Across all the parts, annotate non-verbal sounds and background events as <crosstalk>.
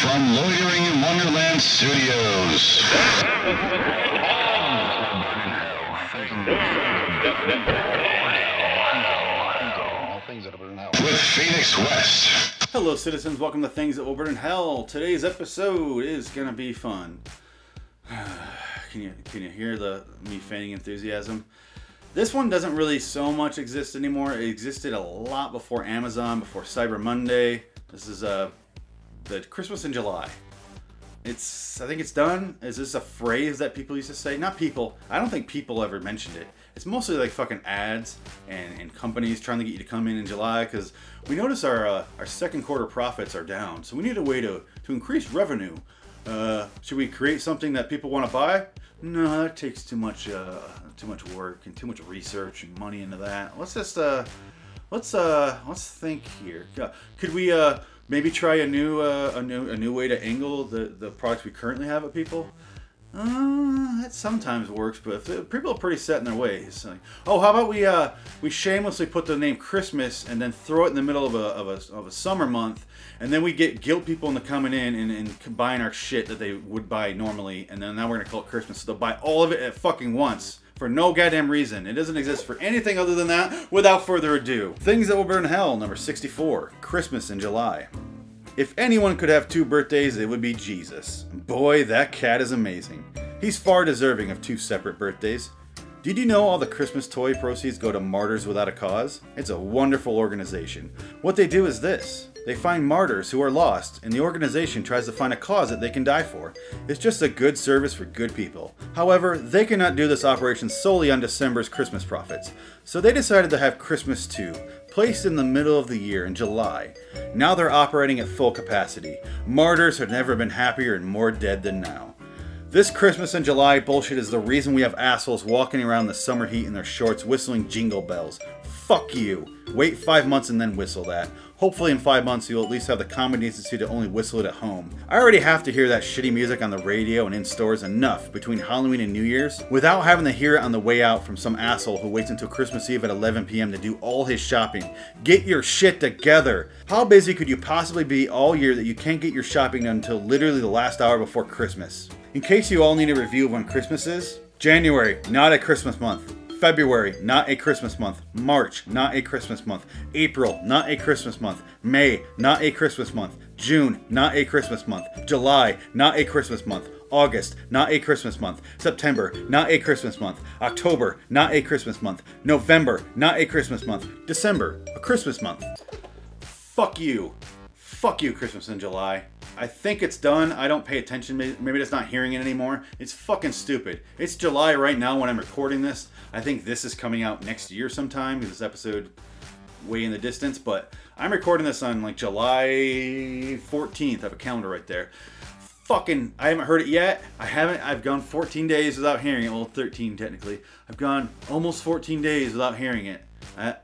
from Loitering in Wonderland Studios. With Phoenix West. Hello, citizens. Welcome to Things That Will Burn in Hell. Today's episode is gonna be fun. <sighs> can you can you hear the me feigning enthusiasm? This one doesn't really so much exist anymore. It existed a lot before Amazon, before Cyber Monday. This is uh, the Christmas in July. It's I think it's done. Is this a phrase that people used to say? Not people. I don't think people ever mentioned it. It's mostly like fucking ads and, and companies trying to get you to come in in July because we notice our uh, our second quarter profits are down. So we need a way to to increase revenue. Uh, should we create something that people want to buy? No, that takes too much uh, too much work and too much research and money into that. Let's just uh, let's uh, let's think here. Could we uh, maybe try a new uh, a new a new way to angle the the products we currently have at people? Uh, that sometimes works, but people are pretty set in their ways. Like, oh, how about we uh, we shamelessly put the name Christmas and then throw it in the middle of a, of a, of a summer month, and then we get guilt people into coming in and, and buying our shit that they would buy normally, and then now we're gonna call it Christmas. So they'll buy all of it at fucking once for no goddamn reason. It doesn't exist for anything other than that. Without further ado, things that will burn hell, number sixty-four, Christmas in July. If anyone could have two birthdays, it would be Jesus. Boy, that cat is amazing. He's far deserving of two separate birthdays. Did you know all the Christmas toy proceeds go to Martyrs Without a Cause? It's a wonderful organization. What they do is this they find martyrs who are lost, and the organization tries to find a cause that they can die for. It's just a good service for good people. However, they cannot do this operation solely on December's Christmas profits, so they decided to have Christmas 2, placed in the middle of the year in July. Now they're operating at full capacity. Martyrs have never been happier and more dead than now. This Christmas in July bullshit is the reason we have assholes walking around the summer heat in their shorts whistling jingle bells. Fuck you. Wait five months and then whistle that. Hopefully, in five months, you'll at least have the common decency to only whistle it at home. I already have to hear that shitty music on the radio and in stores enough between Halloween and New Year's without having to hear it on the way out from some asshole who waits until Christmas Eve at 11 p.m. to do all his shopping. Get your shit together. How busy could you possibly be all year that you can't get your shopping done until literally the last hour before Christmas? In case you all need a review of when Christmas is, January, not a Christmas month. February, not a Christmas month. March, not a Christmas month. April, not a Christmas month. May, not a Christmas month. June, not a Christmas month. July, not a Christmas month. August, not a Christmas month. September, not a Christmas month. October, not a Christmas month. November, not a Christmas month. December, a Christmas month. Fuck you. Fuck you, Christmas in July. I think it's done. I don't pay attention. Maybe it's not hearing it anymore. It's fucking stupid. It's July right now when I'm recording this. I think this is coming out next year sometime. This episode way in the distance, but I'm recording this on like July 14th. I have a calendar right there. Fucking, I haven't heard it yet. I haven't. I've gone 14 days without hearing it. Well, 13 technically. I've gone almost 14 days without hearing it. I,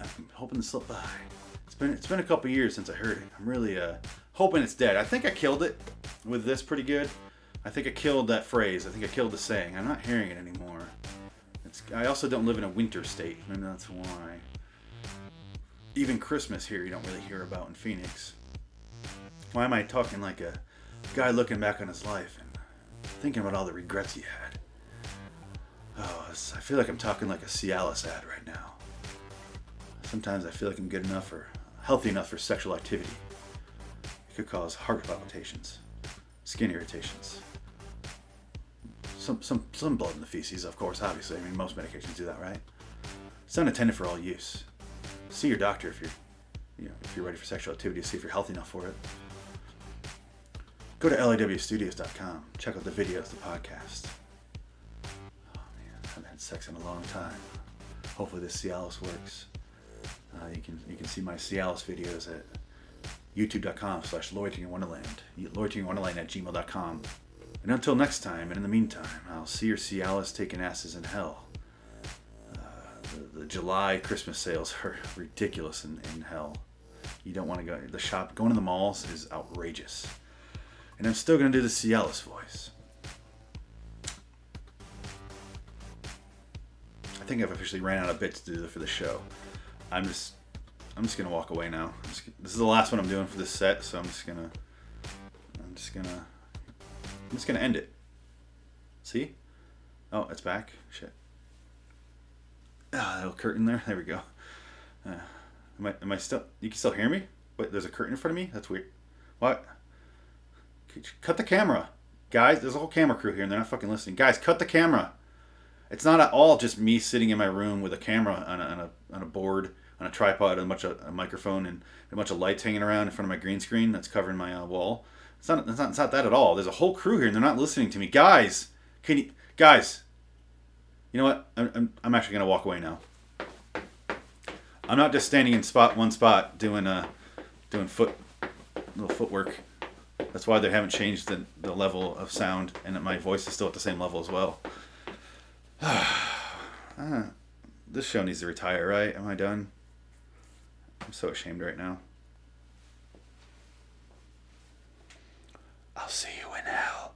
I'm hoping to slip by. It's been it's been a couple years since I heard it. I'm really uh hoping it's dead. I think I killed it with this pretty good. I think I killed that phrase. I think I killed the saying. I'm not hearing it anymore. It's, I also don't live in a winter state. Maybe that's why. Even Christmas here, you don't really hear about in Phoenix. Why am I talking like a guy looking back on his life and thinking about all the regrets he had? Oh, I feel like I'm talking like a Cialis ad right now. Sometimes I feel like I'm good enough or healthy enough for sexual activity. It could cause heart palpitations, skin irritations, some some some blood in the feces, of course. Obviously, I mean most medications do that, right? It's not intended for all use. See your doctor if you're, you know, if you're ready for sexual activity. See if you're healthy enough for it. Go to lawstudios.com. Check out the videos, the podcast. Oh man, I haven't had sex in a long time. Hopefully this Cialis works. Uh, you can you can see my Cialis videos at youtube.com slash loitering in wonderland loitering at gmail.com and until next time and in the meantime i'll see your cialis taking asses in hell. Uh, the, the july christmas sales <laughs> are ridiculous in, in hell. You don't want to go the shop going to the malls is outrageous. And i'm still going to do the cialis voice. I think i've officially ran out of bits to do for the show. I'm just I'm just gonna walk away now. This is the last one I'm doing for this set, so I'm just gonna I'm just gonna I'm just gonna end it. See? Oh, it's back. Shit. Ah, little curtain there. There we go. Uh, am I am I still? You can still hear me? Wait, there's a curtain in front of me. That's weird. What? Cut the camera, guys. There's a whole camera crew here, and they're not fucking listening. Guys, cut the camera. It's not at all just me sitting in my room with a camera on a, on a, on a board on a tripod and a bunch of a microphone and a bunch of lights hanging around in front of my green screen that's covering my uh, wall. It's not, it's not. It's not that at all. There's a whole crew here, and they're not listening to me. Guys, can you guys? You know what? I'm, I'm, I'm actually gonna walk away now. I'm not just standing in spot one spot doing uh doing foot little footwork. That's why they haven't changed the, the level of sound, and that my voice is still at the same level as well. uh, <sighs> this show needs to retire, right? Am I done? I'm so ashamed right now. I'll see you in hell.